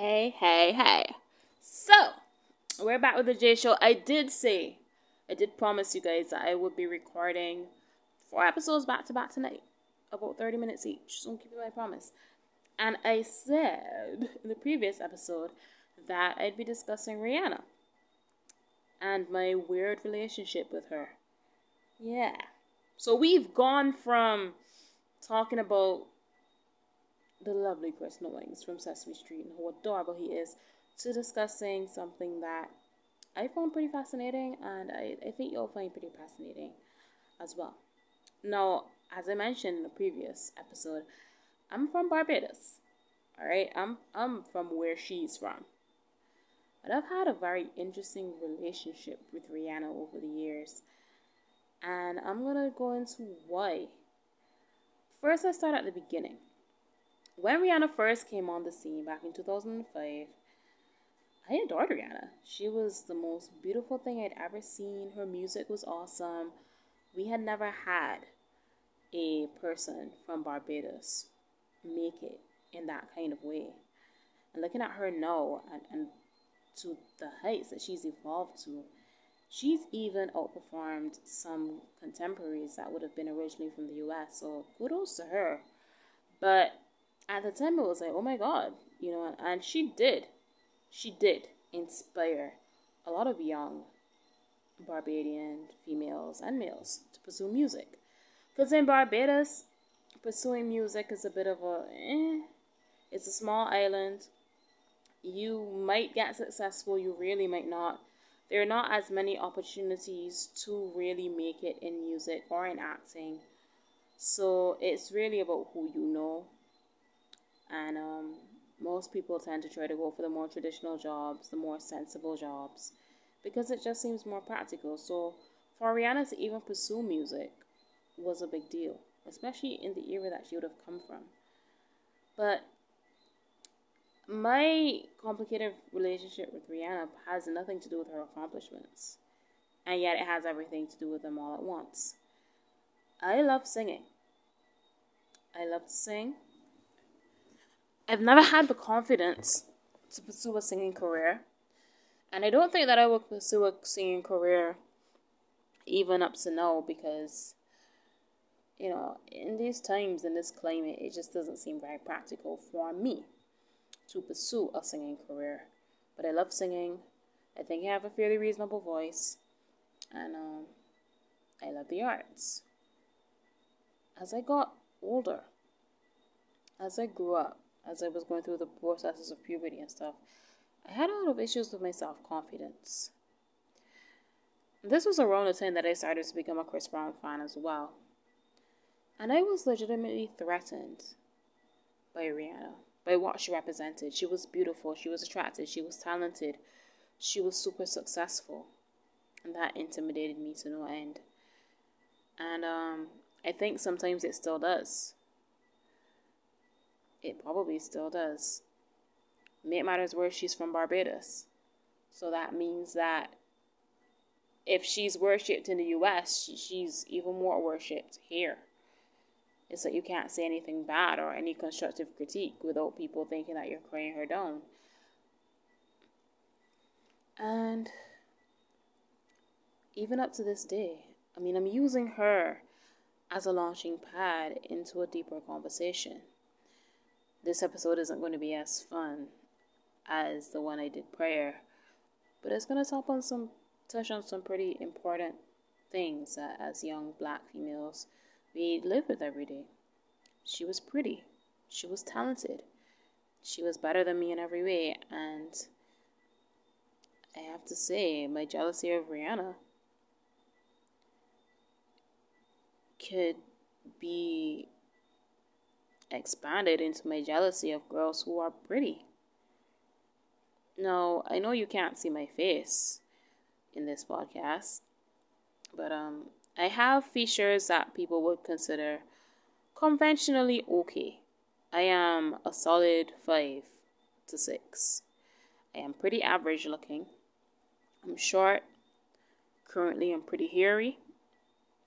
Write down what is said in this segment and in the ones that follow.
Hey, hey, hey. So, we're back with the J Show. I did say, I did promise you guys that I would be recording four episodes back to back tonight, about 30 minutes each. So, I'm keeping my promise. And I said in the previous episode that I'd be discussing Rihanna and my weird relationship with her. Yeah. So, we've gone from talking about the lovely Chris Knowings from Sesame Street and how adorable he is to discussing something that I found pretty fascinating and I, I think you'll find pretty fascinating as well. Now, as I mentioned in the previous episode, I'm from Barbados. Alright, I'm I'm from where she's from. But I've had a very interesting relationship with Rihanna over the years. And I'm gonna go into why. First, I start at the beginning. When Rihanna first came on the scene back in 2005, I adored Rihanna. She was the most beautiful thing I'd ever seen. Her music was awesome. We had never had a person from Barbados make it in that kind of way. And looking at her now and, and to the heights that she's evolved to, she's even outperformed some contemporaries that would have been originally from the US. So kudos to her. But at the time it was like, oh my god, you know, and she did, she did inspire a lot of young Barbadian females and males to pursue music. Because in Barbados, pursuing music is a bit of a, eh, it's a small island. You might get successful, you really might not. There are not as many opportunities to really make it in music or in acting. So it's really about who you know and um, most people tend to try to go for the more traditional jobs, the more sensible jobs, because it just seems more practical. So for Rihanna to even pursue music was a big deal, especially in the era that she would have come from. But my complicated relationship with Rihanna has nothing to do with her accomplishments, and yet it has everything to do with them all at once. I love singing. I love to sing. I've never had the confidence to pursue a singing career. And I don't think that I will pursue a singing career even up to now because, you know, in these times, in this climate, it just doesn't seem very practical for me to pursue a singing career. But I love singing. I think I have a fairly reasonable voice. And um, I love the arts. As I got older, as I grew up, as I was going through the processes of puberty and stuff, I had a lot of issues with my self confidence. This was around the time that I started to become a Chris Brown fan as well. And I was legitimately threatened by Rihanna, by what she represented. She was beautiful, she was attractive, she was talented, she was super successful. And that intimidated me to no end. And um, I think sometimes it still does. It probably still does. It matters where she's from Barbados. So that means that if she's worshipped in the US, she's even more worshipped here. It's like you can't say anything bad or any constructive critique without people thinking that you're crying her down. And even up to this day, I mean, I'm using her as a launching pad into a deeper conversation this episode isn't going to be as fun as the one I did prior, but it's going to talk on some touch on some pretty important things that as young black females we live with every day. She was pretty, she was talented, she was better than me in every way, and I have to say, my jealousy of Rihanna could be expanded into my jealousy of girls who are pretty. Now, I know you can't see my face in this podcast, but um, I have features that people would consider conventionally okay. I am a solid 5 to 6. I am pretty average looking. I'm short. Currently, I'm pretty hairy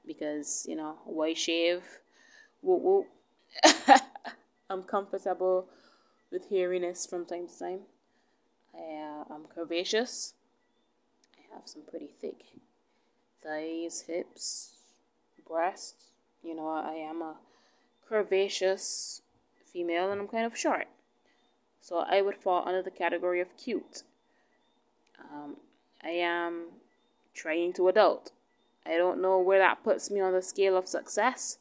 because, you know, white shave. Whoop whoop. I'm comfortable with hairiness from time to time. I, uh, I'm curvaceous. I have some pretty thick thighs, hips, breasts. You know, I am a curvaceous female and I'm kind of short. So I would fall under the category of cute. Um, I am trying to adult. I don't know where that puts me on the scale of success,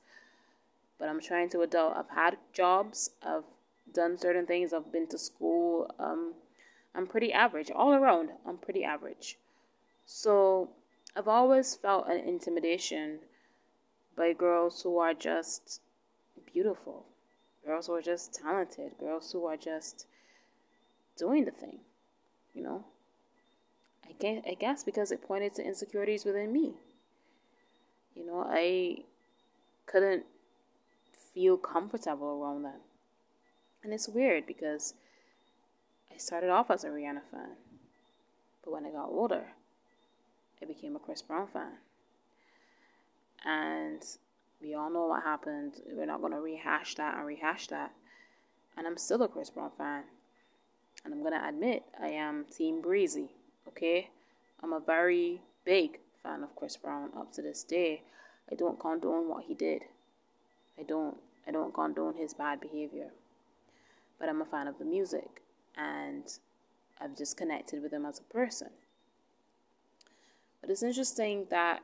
but I'm trying to adult. I've had jobs, I've done certain things, I've been to school. Um, I'm pretty average all around. I'm pretty average. So I've always felt an intimidation by girls who are just beautiful, girls who are just talented, girls who are just doing the thing, you know. I guess, I guess because it pointed to insecurities within me. You know, I couldn't feel comfortable around them. And it's weird because I started off as a Rihanna fan. But when I got older, I became a Chris Brown fan. And we all know what happened. We're not going to rehash that and rehash that. And I'm still a Chris Brown fan. And I'm going to admit, I am Team Breezy. Okay? I'm a very big fan of Chris Brown up to this day. I don't condone what he did. I don't I don't condone his bad behavior. But I'm a fan of the music and I've just connected with him as a person. But it's interesting that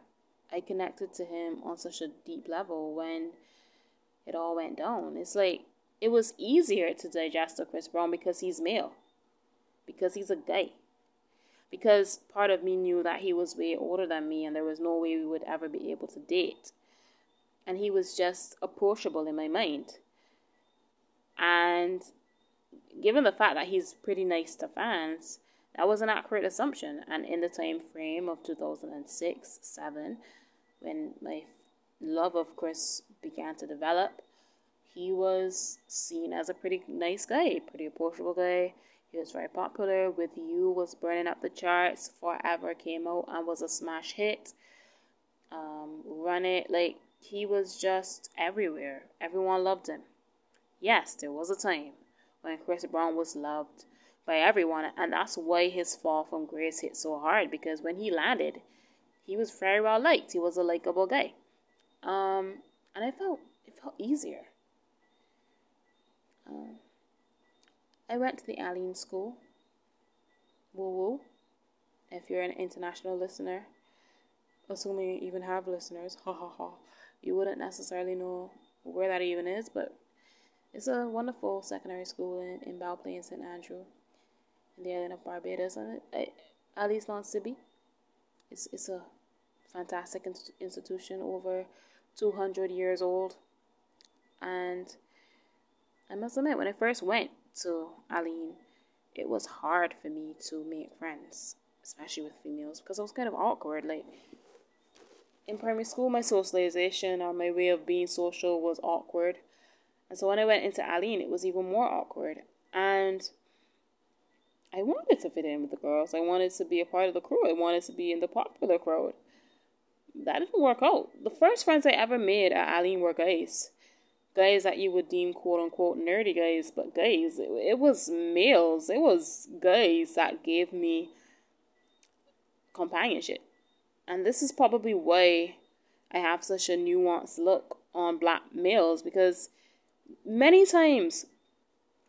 I connected to him on such a deep level when it all went down. It's like it was easier to digest Chris Brown because he's male, because he's a guy, because part of me knew that he was way older than me and there was no way we would ever be able to date. And he was just approachable in my mind. And given the fact that he's pretty nice to fans, that was an accurate assumption. And in the time frame of 2006 7, when my love of Chris began to develop, he was seen as a pretty nice guy, pretty approachable guy. He was very popular. With You was burning up the charts. Forever came out and was a smash hit. Um, Run It, like he was just everywhere. Everyone loved him. Yes, there was a time when Chris Brown was loved by everyone, and that's why his fall from grace hit so hard because when he landed, he was very well liked. He was a likable guy, um, and I felt it felt easier. Um, I went to the Alleyne School. Woo woo. If you're an international listener, assuming you even have listeners, ha ha ha, you wouldn't necessarily know where that even is, but it's a wonderful secondary school in, in Belleplaine, St. Andrew, in the island of Barbados, and it, Alice Sibi. It's, it's a fantastic institution, over 200 years old. And I must admit, when I first went, to Alleyne, it was hard for me to make friends, especially with females, because I was kind of awkward. Like in primary school, my socialization or my way of being social was awkward. And so when I went into Alleyne, it was even more awkward. And I wanted to fit in with the girls. I wanted to be a part of the crew. I wanted to be in the popular crowd. That didn't work out. The first friends I ever made at Alleyne were guys guys that you would deem quote unquote nerdy guys, but guys, it, it was males, it was guys that gave me companionship. And this is probably why I have such a nuanced look on black males because many times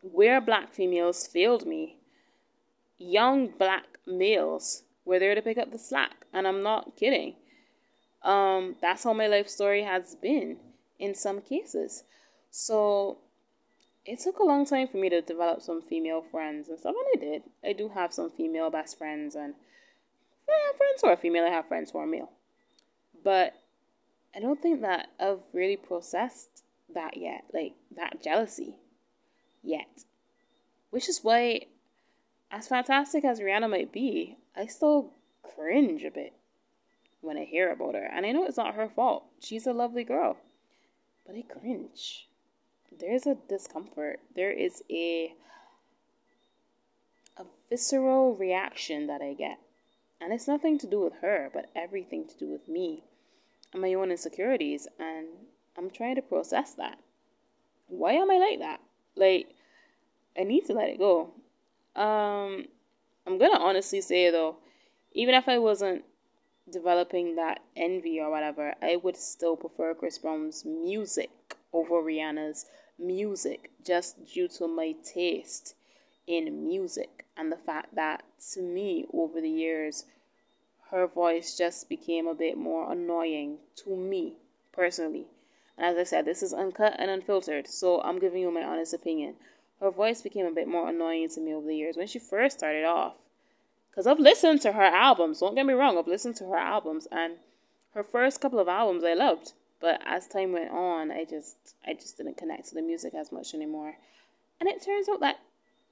where black females failed me, young black males were there to pick up the slack. And I'm not kidding. Um, that's how my life story has been in some cases. So it took a long time for me to develop some female friends and stuff, and I did. I do have some female best friends, and I have friends who are female, I have friends who are male. But I don't think that I've really processed that yet, like that jealousy yet. Which is why, as fantastic as Rihanna might be, I still cringe a bit when I hear about her. And I know it's not her fault. She's a lovely girl. But I cringe there's a discomfort. There is a a visceral reaction that I get. And it's nothing to do with her, but everything to do with me and my own insecurities. And I'm trying to process that. Why am I like that? Like, I need to let it go. Um, I'm gonna honestly say though, even if I wasn't developing that envy or whatever, I would still prefer Chris Brown's music over Rihanna's music just due to my taste in music and the fact that to me over the years her voice just became a bit more annoying to me personally. And as I said, this is uncut and unfiltered, so I'm giving you my honest opinion. Her voice became a bit more annoying to me over the years when she first started off. Because I've listened to her albums, don't get me wrong, I've listened to her albums, and her first couple of albums I loved. But as time went on, I just I just didn't connect to the music as much anymore. And it turns out that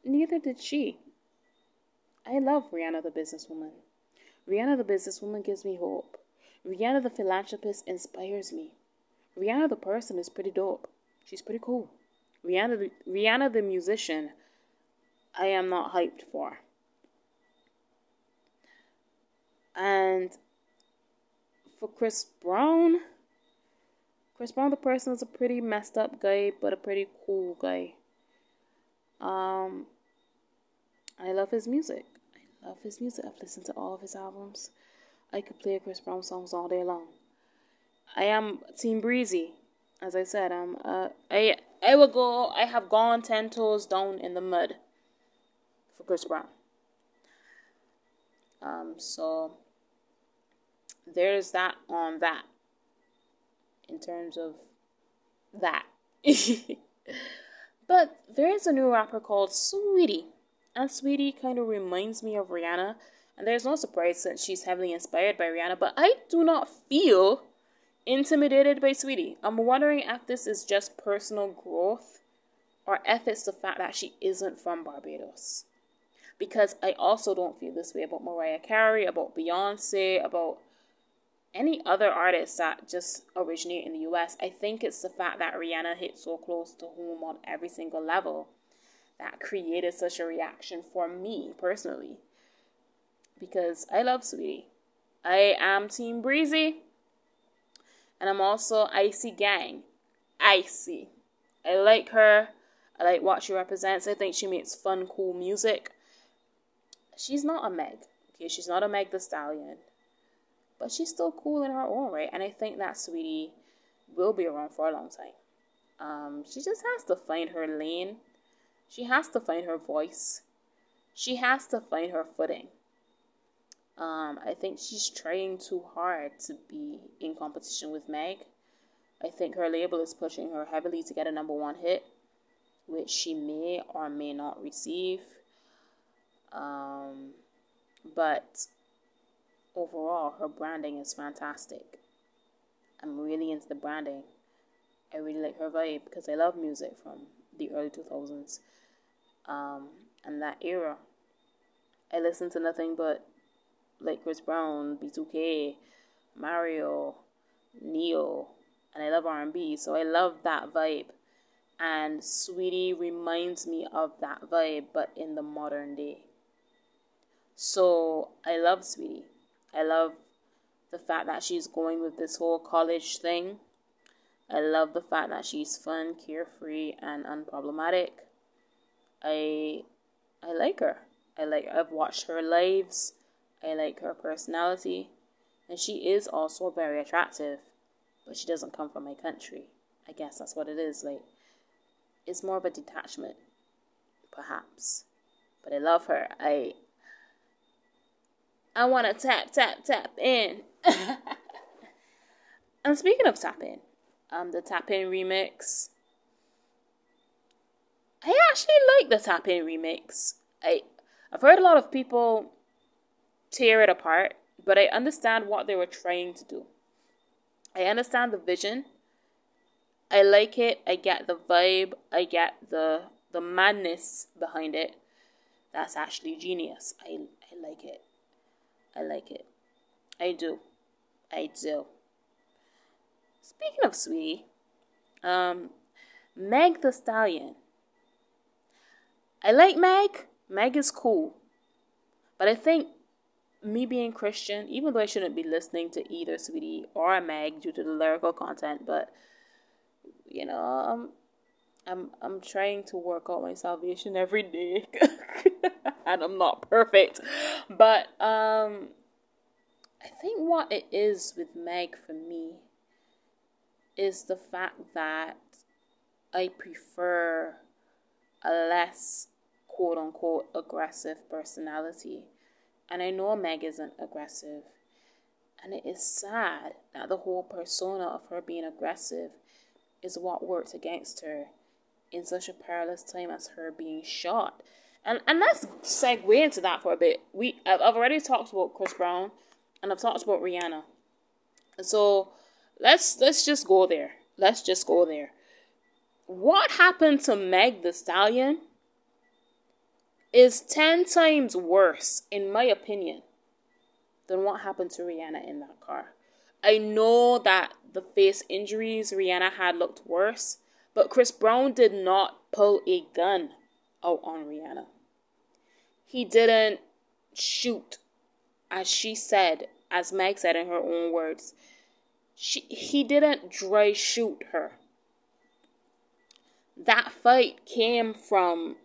neither did she. I love Rihanna the businesswoman. Rihanna the businesswoman gives me hope. Rihanna the philanthropist inspires me. Rihanna the person is pretty dope. She's pretty cool. Rihanna the, Rihanna the musician, I am not hyped for. And for Chris Brown, Chris Brown, the person, is a pretty messed up guy, but a pretty cool guy. Um, I love his music. Love his music. I've listened to all of his albums. I could play Chris Brown songs all day long. I am Team Breezy, as I said. I'm. Uh, I I will go. I have gone ten toes down in the mud for Chris Brown. Um. So there's that on that in terms of that. but there is a new rapper called Saweetie, and Saweetie kind of reminds me of Rihanna. And there's no surprise since she's heavily inspired by Rihanna, but I do not feel intimidated by Saweetie. I'm wondering if this is just personal growth or if it's the fact that she isn't from Barbados. Because I also don't feel this way about Mariah Carey, about Beyonce, about any other artists that just originate in the US, I think it's the fact that Rihanna hit so close to home on every single level that created such a reaction for me personally. Because I love Saweetie. I am Team Breezy. And I'm also Icy Gang. Icy. I like her. I like what she represents. I think she makes fun, cool music. She's not a Meg. Okay, she's not a Meg the Stallion but she's still cool in her own right. And I think that Saweetie will be around for a long time. Um, she just has to find her lane. She has to find her voice. She has to find her footing. Um, I think she's trying too hard to be in competition with Meg. I think her label is pushing her heavily to get a number one hit, which she may or may not receive. Um, but overall, her branding is fantastic. I'm really into the branding. I really like her vibe because I love music from the early 2000s um, and that era. I listened to nothing but like Chris Brown, B2K, Mario, Ne-Yo, and I love R&B. So I love that vibe. And Saweetie reminds me of that vibe, but in the modern day. So I love Saweetie. I love the fact that she's going with this whole college thing. I love the fact that she's fun, carefree, and unproblematic. I I like her. I like I've watched her lives. I like her personality. And she is also very attractive. But she doesn't come from my country. I guess that's what it is. Like it's more of a detachment, perhaps. But I love her. I I want to tap, tap, tap in. and speaking of tap in, um, the tap in remix. I actually like the tap in remix. I I've heard a lot of people tear it apart, but I understand what they were trying to do. I understand the vision. I like it. I get the vibe. I get the the madness behind it. That's actually genius. I I like it. I like it. I do. I do. Speaking of Saweetie, um, Meg the Stallion. I like Meg. Meg is cool. But I think me being Christian, even though I shouldn't be listening to either Saweetie or Meg due to the lyrical content, but you know, I'm I'm I'm trying to work out my salvation every day. and I'm not perfect. But um I think what it is with Meg for me is the fact that I prefer a less quote unquote aggressive personality. And I know Meg isn't aggressive. And it is sad that the whole persona of her being aggressive is what worked against her in such a perilous time as her being shot. And and let's segue into that for a bit. We I've already talked about Chris Brown and I've talked about Rihanna. So let's let's just go there. Let's just go there. What happened to Meg the Stallion is 10 times worse, in my opinion, than what happened to Rihanna in that car. I know that the face injuries Rihanna had looked worse, but Chris Brown did not pull a gun out on Rihanna. He didn't shoot, as she said, as Meg said in her own words. She, he didn't dry shoot her. That fight came from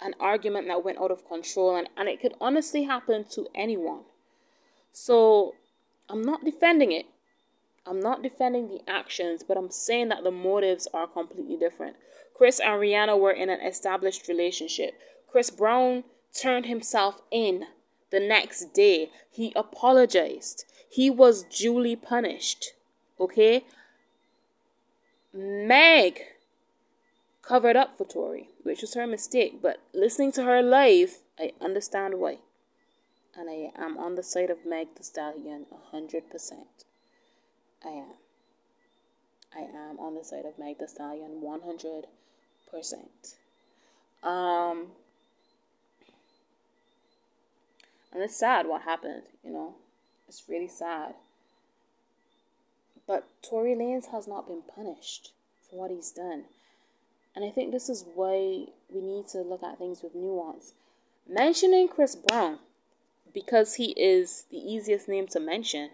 an argument that went out of control and, and it could honestly happen to anyone. So I'm not defending it. I'm not defending the actions, but I'm saying that the motives are completely different. Chris and Rihanna were in an established relationship. Chris Brown turned himself in the next day. He apologized. He was duly punished. Okay? Meg covered up for Tory, which was her mistake. But listening to her live, I understand why. And I am on the side of Meg the Stallion a hundred percent. I am. I am on the side of Meg the Stallion one hundred percent. Um and it's sad what happened, you know. It's really sad. But Tory Lanez has not been punished for what he's done. And I think this is why we need to look at things with nuance. Mentioning Chris Brown, because he is the easiest name to mention,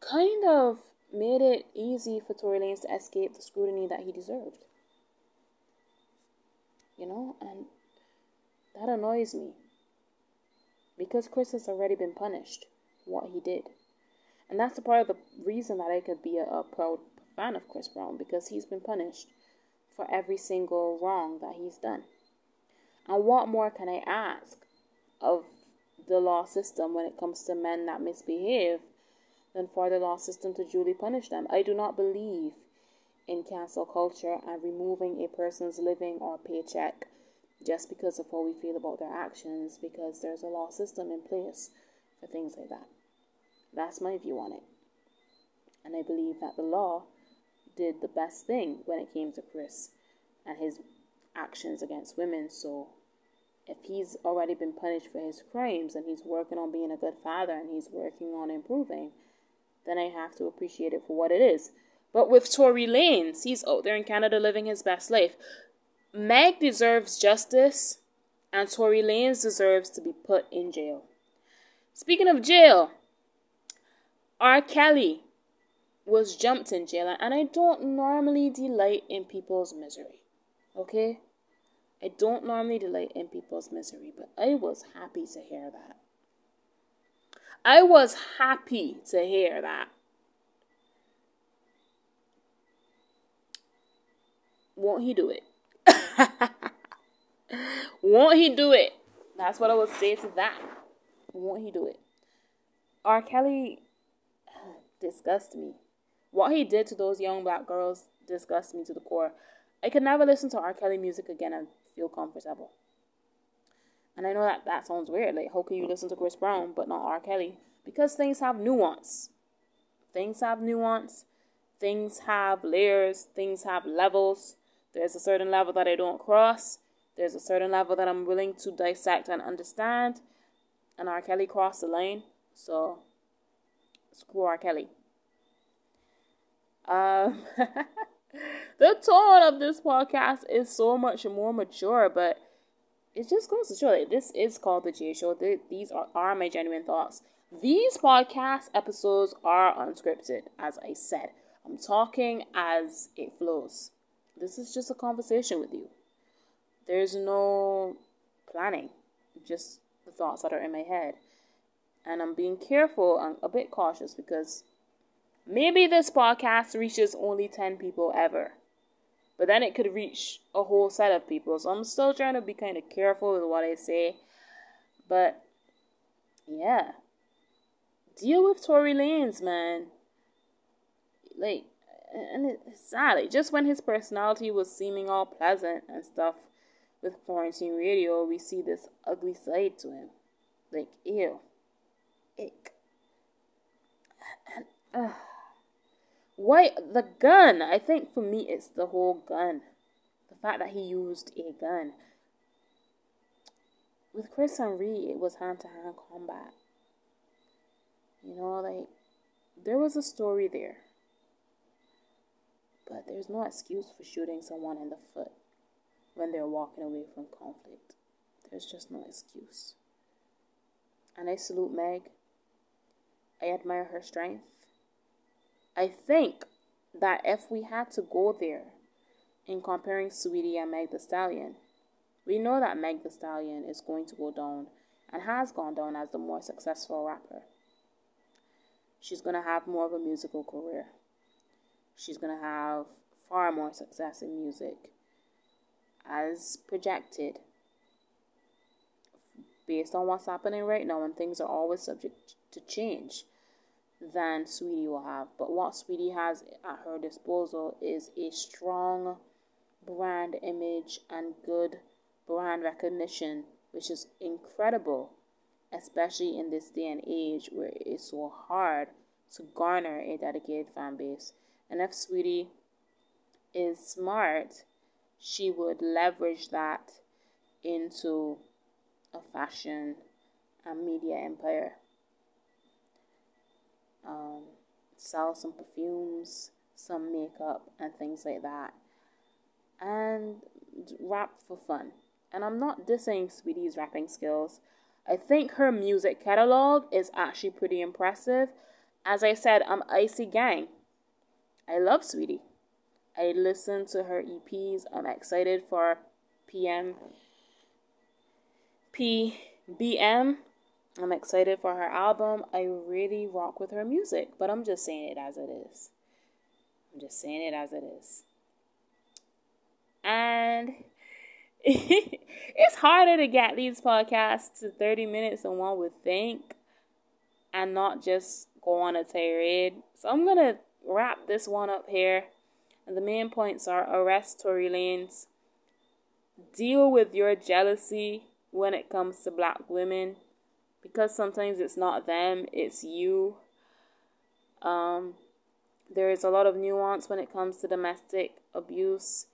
kind of made it easy for Tory Lanez to escape the scrutiny that he deserved. You know, and that annoys me. Because Chris has already been punished what he did. And that's a part of the reason that I could be a, a proud fan of Chris Brown, because he's been punished for every single wrong that he's done. And what more can I ask of the law system when it comes to men that misbehave than for the law system to duly punish them? I do not believe in cancel culture and removing a person's living or paycheck just because of what we feel about their actions because there's a law system in place for things like that. That's my view on it. And I believe that the law did the best thing when it came to Chris and his actions against women. So if he's already been punished for his crimes and he's working on being a good father and he's working on improving, then I have to appreciate it for what it is. But with Tory Lanez, he's out there in Canada living his best life. Meg deserves justice, and Tory Lanez deserves to be put in jail. Speaking of jail, R. Kelly was jumped in jail, and I don't normally delight in people's misery. Okay? I don't normally delight in people's misery, but I was happy to hear that. I was happy to hear that. Won't he do it? Won't he do it? That's what I would say to that. Won't he do it? R. Kelly disgusts me. What he did to those young black girls disgusts me to the core. I could never listen to R. Kelly music again and feel comfortable. And I know that that sounds weird. Like, how can you listen to Chris Brown but not R. Kelly? Because things have nuance. Things have nuance. Things have layers. Things have levels. There's a certain level that I don't cross. There's a certain level that I'm willing to dissect and understand. And R. Kelly crossed the line. So, screw R. Kelly. Um, the tone of this podcast is so much more mature, but it just goes to show that this is called the J Show. These are, are my genuine thoughts. These podcast episodes are unscripted, as I said. I'm talking as it flows. This is just a conversation with you. There's no planning. just the thoughts that are in my head. And I'm being careful and a bit cautious because maybe this podcast reaches only 10 people ever. But then it could reach a whole set of people. So I'm still trying to be kind of careful with what I say. But yeah. Deal with Tory Lanez, man. Like, and it's sad. Like, just when his personality was seeming all pleasant and stuff with quarantine radio, we see this ugly side to him. Like, ew. Ick. And, why the gun? I think for me it's the whole gun. The fact that he used a gun. With Chris Henry, it was hand to hand combat. You know, like, there was a story there. But there's no excuse for shooting someone in the foot when they're walking away from conflict. There's just no excuse. And I salute Meg. I admire her strength. I think that if we had to go there in comparing Saweetie and Meg the Stallion, we know that Meg the Stallion is going to go down and has gone down as the more successful rapper. She's going to have more of a musical career. She's going to have far more success in music as projected based on what's happening right now and things are always subject to change than Saweetie will have. But what Saweetie has at her disposal is a strong brand image and good brand recognition, which is incredible, especially in this day and age where it is so hard to garner a dedicated fan base. And if Saweetie is smart, she would leverage that into a fashion and media empire um, sell some perfumes, some makeup, and things like that, and rap for fun. And I'm not dissing Saweetie's rapping skills. I think her music catalog is actually pretty impressive. As I said, I'm Icy Gang. I love Saweetie. I listen to her EPs. I'm excited for PM PBM I'm excited for her album. I really rock with her music, but I'm just saying it as it is. I'm just saying it as it is. And it's harder to get these podcasts to 30 minutes than one would think and not just go on a tirade. So I'm going to wrap this one up here. And the main points are arrest Tory Lanez, deal with your jealousy when it comes to black women because sometimes it's not them, it's you. Um, there is a lot of nuance when it comes to domestic abuse,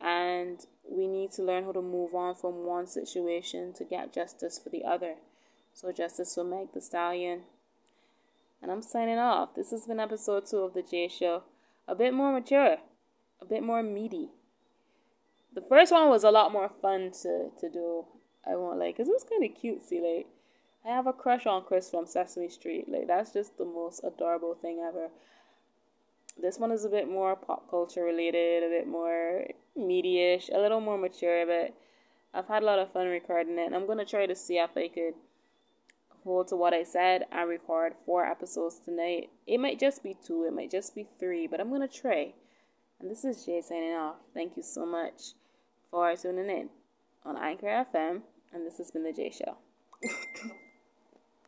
and we need to learn how to move on from one situation to get justice for the other. So, justice for Meg the Stallion. And I'm signing off. This has been episode two of The J Show. A bit more mature, a bit more meaty. The first one was a lot more fun to, to do. I won't like, because it was kind of cutesy. Like, I have a crush on Chris from Sesame Street. Like that's just the most adorable thing ever. This one is a bit more pop culture related, a bit more media-ish, a little more mature, but I've had a lot of fun recording it. And I'm gonna try to see if I could hold to what I said and record four episodes tonight. It might just be two, it might just be three, but I'm gonna try. And this is Jay signing off. Thank you so much for tuning in on Anchor FM, and this has been the Jay Show.